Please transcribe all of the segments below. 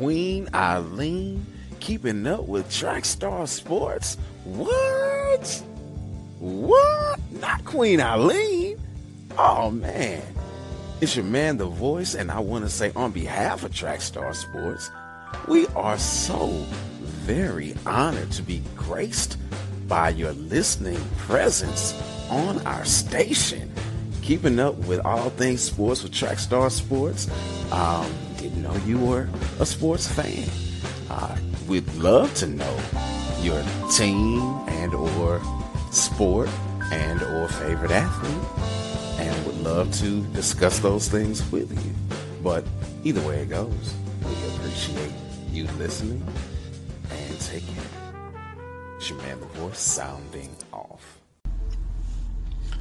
Queen Eileen keeping up with Track Star Sports? What? What? Not Queen Eileen. Oh man. It's your man, The Voice, and I want to say on behalf of Trackstar Sports, we are so very honored to be graced by your listening presence on our station. Keeping up with all things sports with Trackstar Sports. Um, didn't know you were a sports fan. We'd love to know your team and or sport and or favorite athlete and would love to discuss those things with you. But either way it goes, we appreciate you listening and taking it's your man the voice sounding off.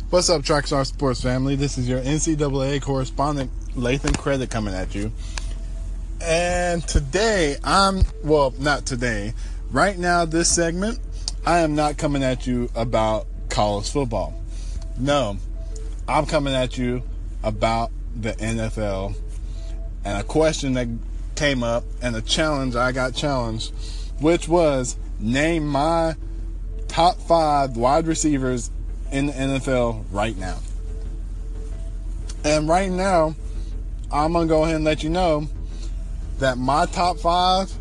What's up, Trackstar Sports family? This is your NCAA correspondent, Lathan Credit, coming at you. And today, I'm, well, not today, right now, this segment, I am not coming at you about college football. No, I'm coming at you about the NFL and a question that came up and a challenge I got challenged, which was name my top five wide receivers in the NFL right now. And right now, I'm going to go ahead and let you know that my top five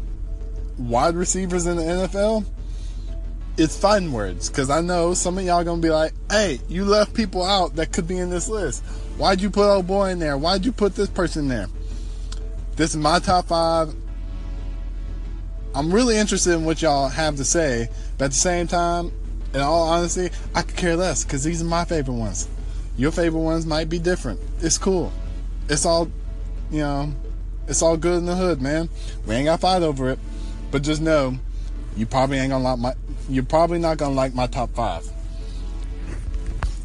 wide receivers in the NFL it's fighting words because I know some of y'all gonna be like, "Hey, you left people out that could be in this list. Why'd you put old boy in there? Why'd you put this person there?" This is my top five. I'm really interested in what y'all have to say, but at the same time, in all honesty, I could care less because these are my favorite ones. Your favorite ones might be different. It's cool. It's all, you know, it's all good in the hood, man. We ain't got to fight over it, but just know you probably ain't gonna like my you're probably not gonna like my top five.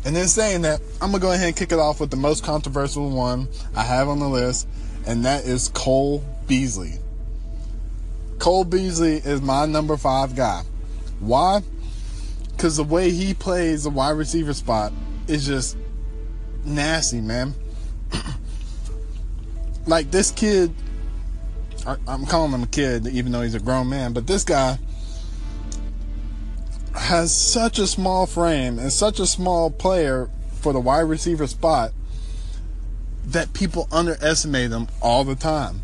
And then saying that, I'm gonna go ahead and kick it off with the most controversial one I have on the list, and that is Cole Beasley. Cole Beasley is my number five guy. Why? Because the way he plays the wide receiver spot is just nasty, man. like this kid, I'm calling him a kid, even though he's a grown man, but this guy has such a small frame and such a small player for the wide receiver spot that people underestimate him all the time.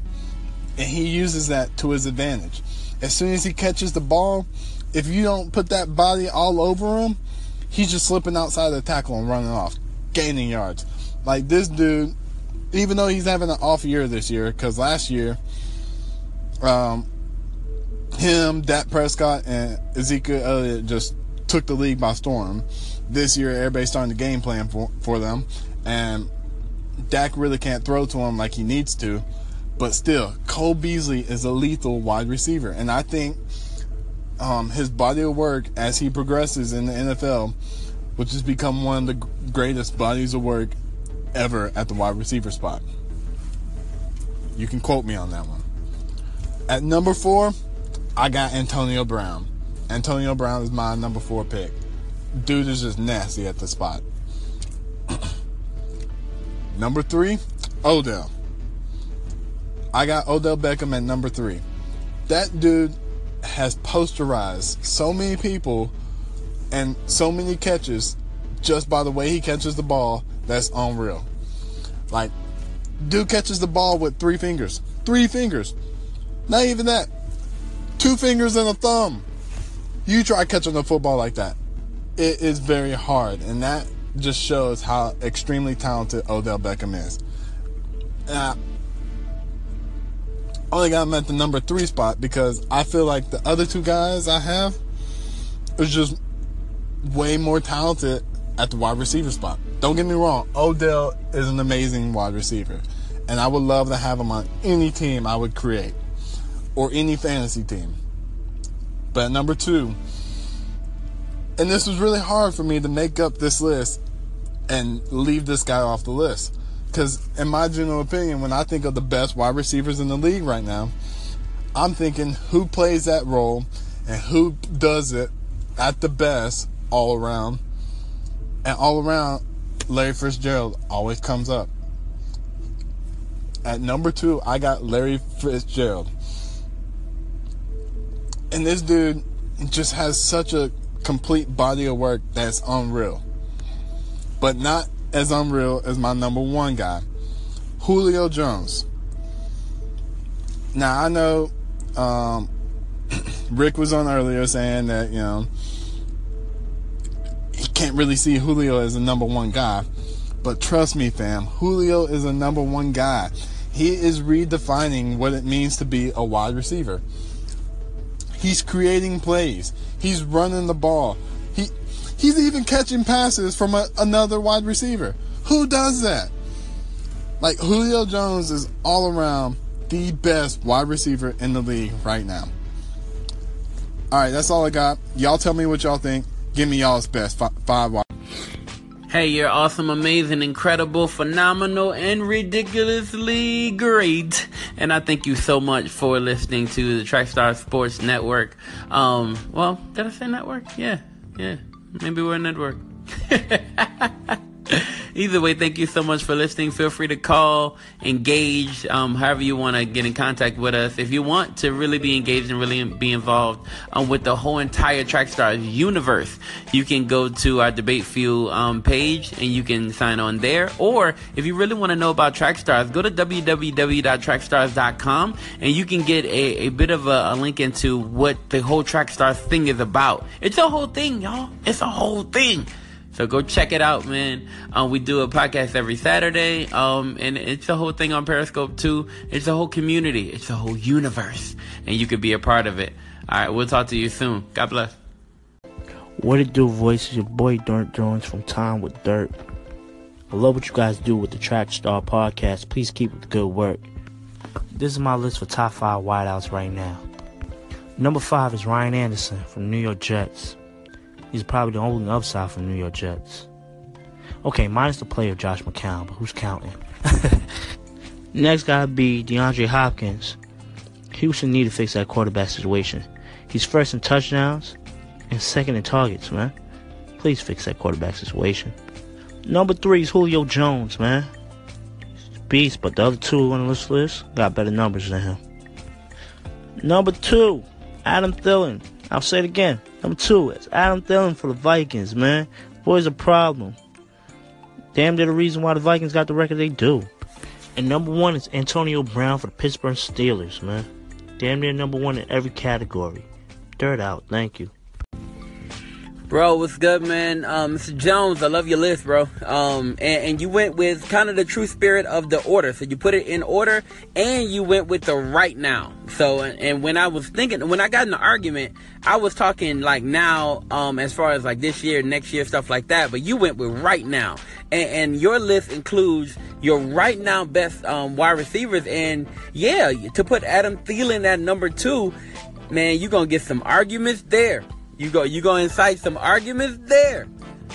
And he uses that to his advantage. As soon as he catches the ball, if you don't put that body all over him, he's just slipping outside the tackle and running off, gaining yards. Like this dude, even though he's having an off year this year, because last year, um, him, Dak Prescott, and Ezekiel Elliott just took the league by storm. This year, everybody's starting the game plan for, for them, and Dak really can't throw to him like he needs to. But still, Cole Beasley is a lethal wide receiver, and I think um, his body of work as he progresses in the NFL will just become one of the greatest bodies of work ever at the wide receiver spot. You can quote me on that one. At number four, I got Antonio Brown. Antonio Brown is my number four pick. Dude is just nasty at the spot. number three, Odell. I got Odell Beckham at number three. That dude has posterized so many people and so many catches just by the way he catches the ball that's unreal. Like, dude catches the ball with three fingers. Three fingers. Not even that two fingers and a thumb. You try catching a football like that. It is very hard, and that just shows how extremely talented Odell Beckham is. Uh, I only got him at the number three spot because I feel like the other two guys I have is just way more talented at the wide receiver spot. Don't get me wrong, Odell is an amazing wide receiver, and I would love to have him on any team I would create or any fantasy team. But number two, and this was really hard for me to make up this list and leave this guy off the list. Because, in my general opinion, when I think of the best wide receivers in the league right now, I'm thinking who plays that role and who does it at the best all around. And all around, Larry Fitzgerald always comes up. At number two, I got Larry Fitzgerald. And this dude just has such a complete body of work that's unreal. But not as unreal as my number one guy, Julio Jones. Now, I know um, Rick was on earlier saying that, you know, he can't really see Julio as a number one guy. But trust me, fam, Julio is a number one guy. He is redefining what it means to be a wide receiver. He's creating plays. He's running the ball. He he's even catching passes from a, another wide receiver. Who does that? Like Julio Jones is all around the best wide receiver in the league right now. All right, that's all I got. Y'all tell me what y'all think. Give me y'all's best five, wide. Hey, you're awesome, amazing, incredible, phenomenal, and ridiculously great. And I thank you so much for listening to the Trackstar Sports Network. Um, well, did I say network? Yeah, yeah. Maybe we're a network. Either way, thank you so much for listening. Feel free to call, engage, um, however you want to get in contact with us. If you want to really be engaged and really be involved um, with the whole entire Trackstars universe, you can go to our Debate Fuel um, page and you can sign on there. Or if you really want to know about Trackstars, go to www.trackstars.com and you can get a, a bit of a, a link into what the whole Trackstars thing is about. It's a whole thing, y'all. It's a whole thing. So go check it out, man. Um, we do a podcast every Saturday, um, and it's a whole thing on Periscope too. It's a whole community. It's a whole universe, and you could be a part of it. All right, we'll talk to you soon. God bless. What it do, voice is your boy Dirt Jones from Time with Dirt. I love what you guys do with the Track Star podcast. Please keep up the good work. This is my list for top five wideouts right now. Number five is Ryan Anderson from New York Jets. He's probably the only upside for New York Jets. Okay, minus the play of Josh McCown, but who's counting? Next gotta be DeAndre Hopkins. Houston need to fix that quarterback situation. He's first in touchdowns and second in targets, man. Please fix that quarterback situation. Number three is Julio Jones, man. Beast, but the other two on this list got better numbers than him. Number two, Adam Thielen. I'll say it again. Number two, it's Adam Thielen for the Vikings, man. Boy's a problem. Damn, they're the reason why the Vikings got the record they do. And number one is Antonio Brown for the Pittsburgh Steelers, man. Damn near number one in every category. Dirt out. Thank you. Bro, what's good, man? Um, Mr. Jones, I love your list, bro. Um, and, and, you went with kind of the true spirit of the order. So you put it in order and you went with the right now. So, and when I was thinking, when I got in the argument, I was talking like now, um, as far as like this year, next year, stuff like that. But you went with right now. And, and your list includes your right now best, um, wide receivers. And yeah, to put Adam Thielen at number two, man, you're to get some arguments there. You go, you go incite some arguments there.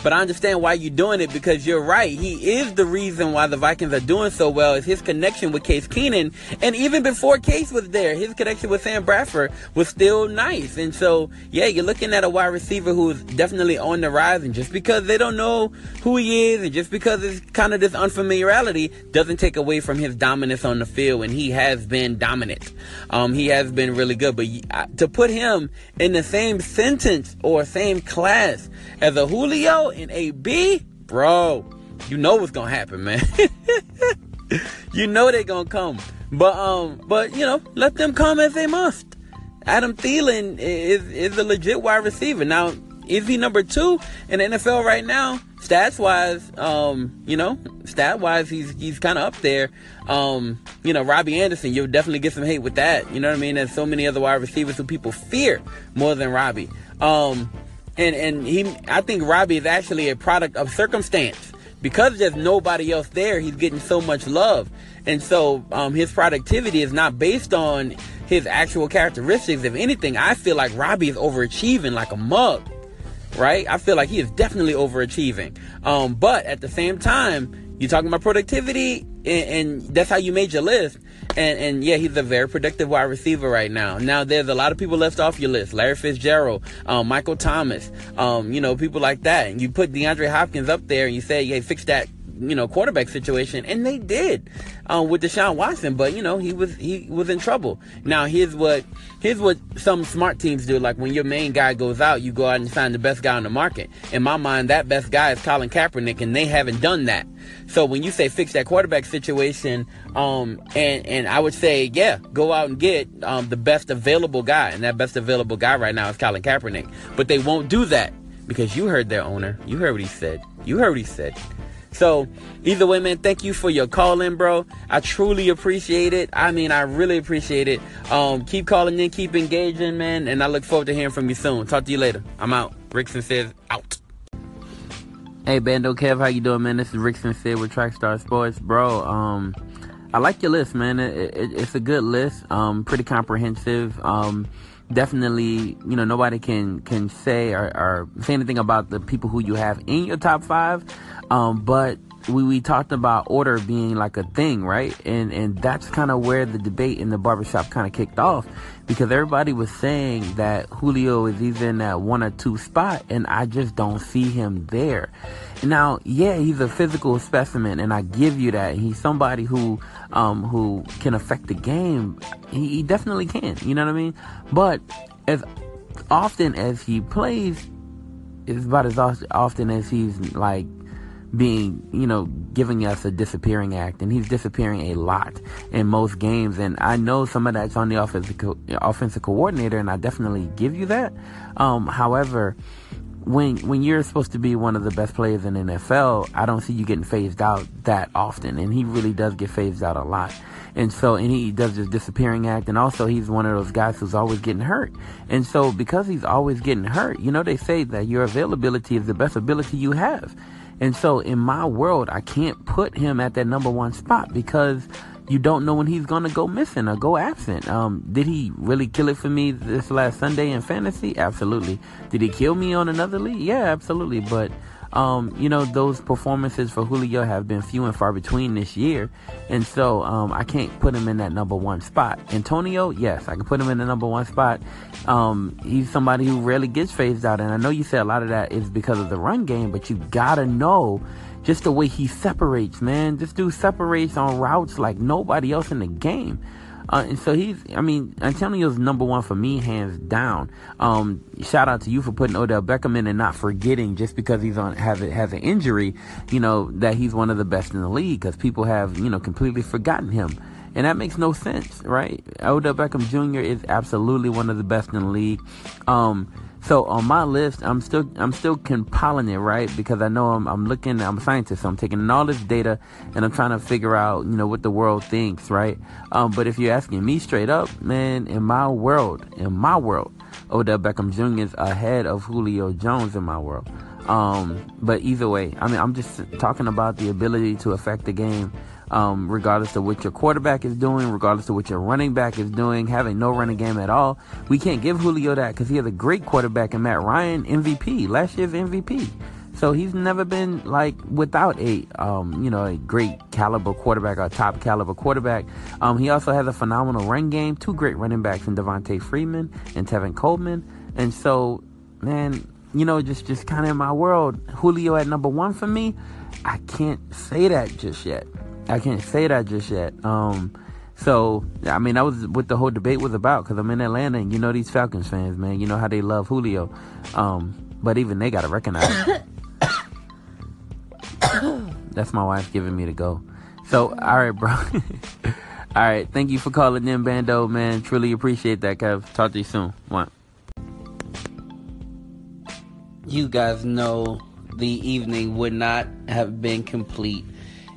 But I understand why you're doing it because you're right. He is the reason why the Vikings are doing so well. Is his connection with Case Keenum. and even before Case was there, his connection with Sam Bradford was still nice. And so, yeah, you're looking at a wide receiver who is definitely on the rise. And just because they don't know who he is, and just because it's kind of this unfamiliarity, doesn't take away from his dominance on the field. And he has been dominant. Um, he has been really good. But to put him in the same sentence or same class as a Julio and a B, bro, you know what's gonna happen, man. you know they're gonna come. But um, but you know, let them come as they must. Adam Thielen is is a legit wide receiver. Now, is he number two in the NFL right now? Stats wise, um, you know, stat wise, he's he's kind of up there. Um, you know, Robbie Anderson, you'll definitely get some hate with that. You know what I mean? There's so many other wide receivers who people fear more than Robbie. Um, and and he I think Robbie is actually a product of circumstance because there's nobody else there. He's getting so much love, and so um, his productivity is not based on his actual characteristics. If anything, I feel like Robbie is overachieving like a mug. Right? I feel like he is definitely overachieving. Um, but at the same time, you're talking about productivity, and, and that's how you made your list. And and yeah, he's a very productive wide receiver right now. Now there's a lot of people left off your list: Larry Fitzgerald, um, Michael Thomas, um, you know, people like that. And you put DeAndre Hopkins up there, and you say, "Hey, fix that you know quarterback situation, and they did um, with Deshaun Watson. But you know he was he was in trouble. Now here's what here's what some smart teams do. Like when your main guy goes out, you go out and sign the best guy on the market. In my mind, that best guy is Colin Kaepernick, and they haven't done that. So when you say fix that quarterback situation, um, and and I would say yeah, go out and get um, the best available guy, and that best available guy right now is Colin Kaepernick. But they won't do that because you heard their owner. You heard what he said. You heard what he said. So either way, man, thank you for your call in, bro. I truly appreciate it. I mean, I really appreciate it. Um, keep calling in, keep engaging, man, and I look forward to hearing from you soon. Talk to you later. I'm out. Rickson says out. Hey, Bando Kev, how you doing, man? This is Rickson Sid with Trackstar Sports, bro. Um, I like your list, man. It, it, it's a good list. Um, pretty comprehensive. Um, definitely, you know, nobody can can say or, or, say anything about the people who you have in your top five. Um, but we, we talked about order being like a thing, right? And and that's kind of where the debate in the barbershop kind of kicked off because everybody was saying that Julio is in that one or two spot, and I just don't see him there. Now, yeah, he's a physical specimen, and I give you that. He's somebody who um, who can affect the game. He, he definitely can. You know what I mean? But as often as he plays, it's about as often as he's like being, you know, giving us a disappearing act, and he's disappearing a lot in most games. And I know some of that's on the offensive co- offensive coordinator, and I definitely give you that. Um, however, when when you're supposed to be one of the best players in NFL, I don't see you getting phased out that often, and he really does get phased out a lot. And so, and he does this disappearing act, and also he's one of those guys who's always getting hurt. And so, because he's always getting hurt, you know, they say that your availability is the best ability you have. And so in my world, I can't put him at that number one spot because you don't know when he's gonna go missing or go absent. Um, did he really kill it for me this last Sunday in fantasy? Absolutely. Did he kill me on another league? Yeah, absolutely. But um, you know, those performances for Julio have been few and far between this year. And so um, I can't put him in that number one spot. Antonio, yes, I can put him in the number one spot. Um, he's somebody who rarely gets phased out. And I know you said a lot of that is because of the run game, but you gotta know just the way he separates, man. This dude separates on routes like nobody else in the game. Uh, and so he's, I mean, Antonio's number one for me, hands down. Um, shout out to you for putting Odell Beckham in and not forgetting just because he's on has has an injury, you know, that he's one of the best in the league because people have you know completely forgotten him. And that makes no sense, right? Odell Beckham Jr. is absolutely one of the best in the league. Um, so on my list, I'm still I'm still compiling it, right? Because I know I'm I'm looking I'm a scientist, so I'm taking all this data and I'm trying to figure out, you know, what the world thinks, right? Um, but if you're asking me straight up, man, in my world, in my world, Odell Beckham Jr. is ahead of Julio Jones in my world. Um, but either way, I mean, I'm just talking about the ability to affect the game um, regardless of what your quarterback is doing, regardless of what your running back is doing, having no running game at all. We can't give Julio that because he has a great quarterback in Matt Ryan, MVP, last year's MVP. So he's never been like without a um, you know a great caliber quarterback or top caliber quarterback. Um, he also has a phenomenal run game, two great running backs in Devonta Freeman and Tevin Coleman. And so, man, you know, just just kind of in my world, Julio at number one for me. I can't say that just yet. I can't say that just yet. Um, so I mean, that was what the whole debate was about. Because I'm in Atlanta, and you know these Falcons fans, man. You know how they love Julio, um, but even they gotta recognize. That's my wife giving me to go. So all right, bro. all right, thank you for calling in, Bando, man. Truly appreciate that, Kev. Talk to you soon. One. You guys know the evening would not have been complete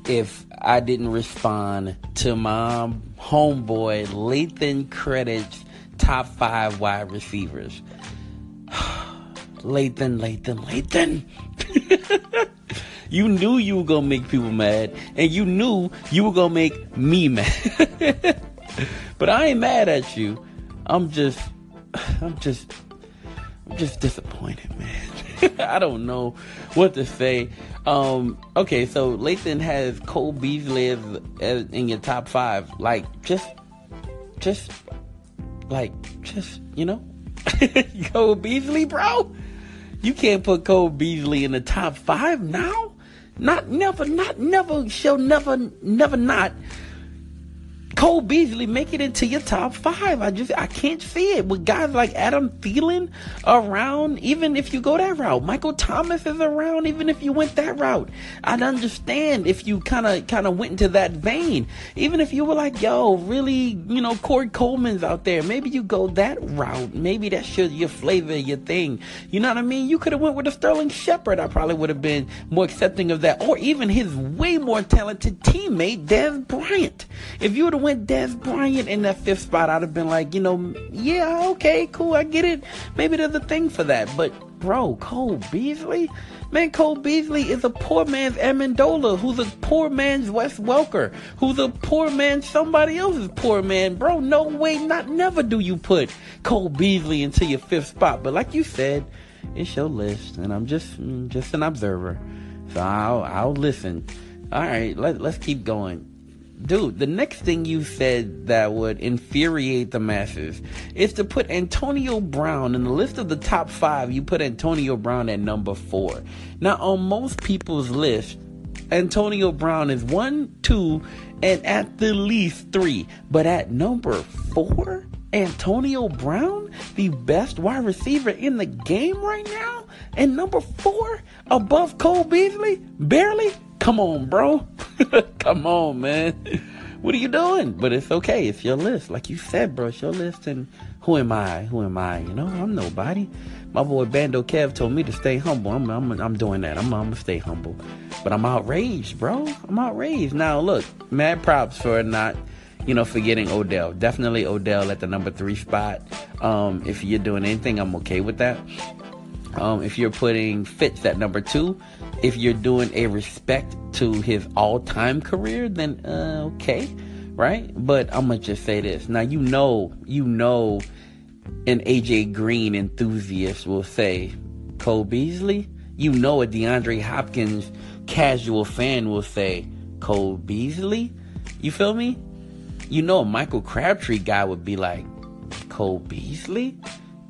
if I didn't respond to my homeboy Lathan Credit's top five wide receivers. Lathan, Lathan, Lathan. you knew you were gonna make people mad, and you knew you were gonna make me mad. but I ain't mad at you. I'm just, I'm just, I'm just disappointed, man. I don't know what to say. Um, okay, so Lathan has Cole Beasley as, as in your top five. Like, just, just, like, just, you know, Cole Beasley, bro. You can't put Cole Beasley in the top five now. Not never, not never, shall never, never not Cole Beasley make it into your top five. I just I can't see it with guys like Adam Thielen around. Even if you go that route, Michael Thomas is around. Even if you went that route, I'd understand if you kind of kind of went into that vein. Even if you were like, yo, really, you know, Corey Coleman's out there. Maybe you go that route. Maybe that's your your flavor, your thing. You know what I mean? You could have went with a Sterling Shepard. I probably would have been more accepting of that, or even his way more talented teammate Dez Bryant. If you would have went Dez Bryant in that fifth spot, I'd have been like, you know, yeah, okay, cool, I get it. Maybe there's a thing for that. But, bro, Cole Beasley? Man, Cole Beasley is a poor man's Amendola, who's a poor man's Wes Welker, who's a poor man's somebody else's poor man. Bro, no way, not never do you put Cole Beasley into your fifth spot. But like you said, it's your list, and I'm just mm, just an observer. So I'll I'll listen. All right, let, let's keep going dude, the next thing you said that would infuriate the masses is to put Antonio Brown in the list of the top five. You put Antonio Brown at number four. Now, on most people's list, Antonio Brown is one, two, and at the least three. But at number four, Antonio Brown, the best wide receiver in the game right now, and number four above Cole Beasley, barely. Come on, bro. Come on, man. What are you doing? But it's okay. It's your list. Like you said, bro, it's your list. And who am I? Who am I? You know, I'm nobody. My boy Bando Kev told me to stay humble. I'm, I'm, I'm doing that. I'm, I'm gonna stay humble. But I'm outraged, bro. I'm outraged. Now, look, mad props for not, you know, forgetting Odell. Definitely Odell at the number three spot. Um, if you're doing anything, I'm okay with that. Um, if you're putting Fitz at number two, if you're doing a respect to his all-time career, then uh, okay, right? But I'm gonna just say this. Now you know, you know, an AJ Green enthusiast will say Cole Beasley. You know, a DeAndre Hopkins casual fan will say Cole Beasley. You feel me? You know, a Michael Crabtree guy would be like Cole Beasley.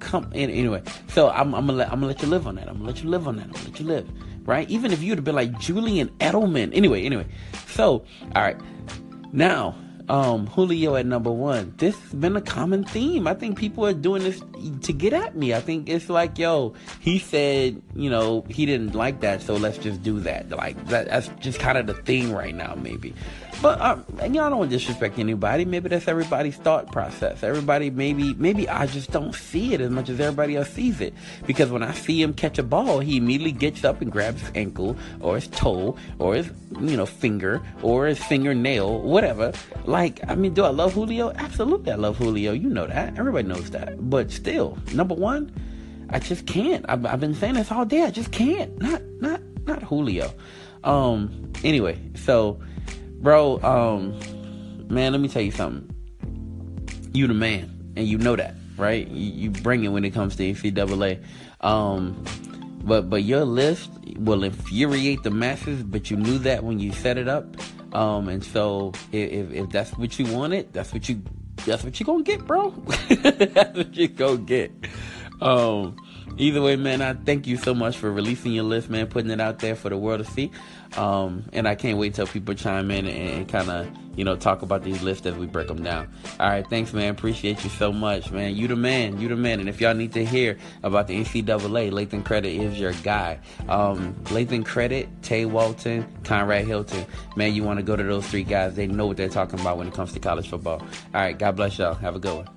Come anyway. So I'm, I'm gonna let, I'm gonna let you live on that. I'm gonna let you live on that. I'm gonna let you live right? Even if you'd have been like Julian Edelman. Anyway, anyway. So, all right. Now, um, Julio at number one. This has been a common theme. I think people are doing this to get at me. I think it's like, yo, he said, you know, he didn't like that, so let's just do that. Like that, that's just kind of the thing right now, maybe. But um, and I don't disrespect anybody. Maybe that's everybody's thought process. Everybody, maybe, maybe I just don't see it as much as everybody else sees it. Because when I see him catch a ball, he immediately gets up and grabs his ankle or his toe or his, you know, finger or his fingernail, whatever. Like, I mean, do I love Julio? Absolutely, I love Julio. You know that. Everybody knows that. But still, number one, I just can't. I've, I've been saying this all day. I just can't. Not, not, not Julio. Um. Anyway, so bro, um, man, let me tell you something. You the man, and you know that, right? You, you bring it when it comes to NCAA. Um, but but your list will infuriate the masses. But you knew that when you set it up. Um, and so if, if that's what you wanted, that's what you that's what you gonna get, bro. that's what you gonna get. Um, either way, man, I thank you so much for releasing your list, man, putting it out there for the world to see. Um, and I can't wait till people chime in and, and kind of, you know, talk about these lists as we break them down. All right, thanks, man. Appreciate you so much, man. You the man. You the man. And if y'all need to hear about the NCAA, Lathan Credit is your guy. Um, Lathan Credit, Tay Walton, Conrad Hilton. Man, you want to go to those three guys. They know what they're talking about when it comes to college football. All right, God bless y'all. Have a good one.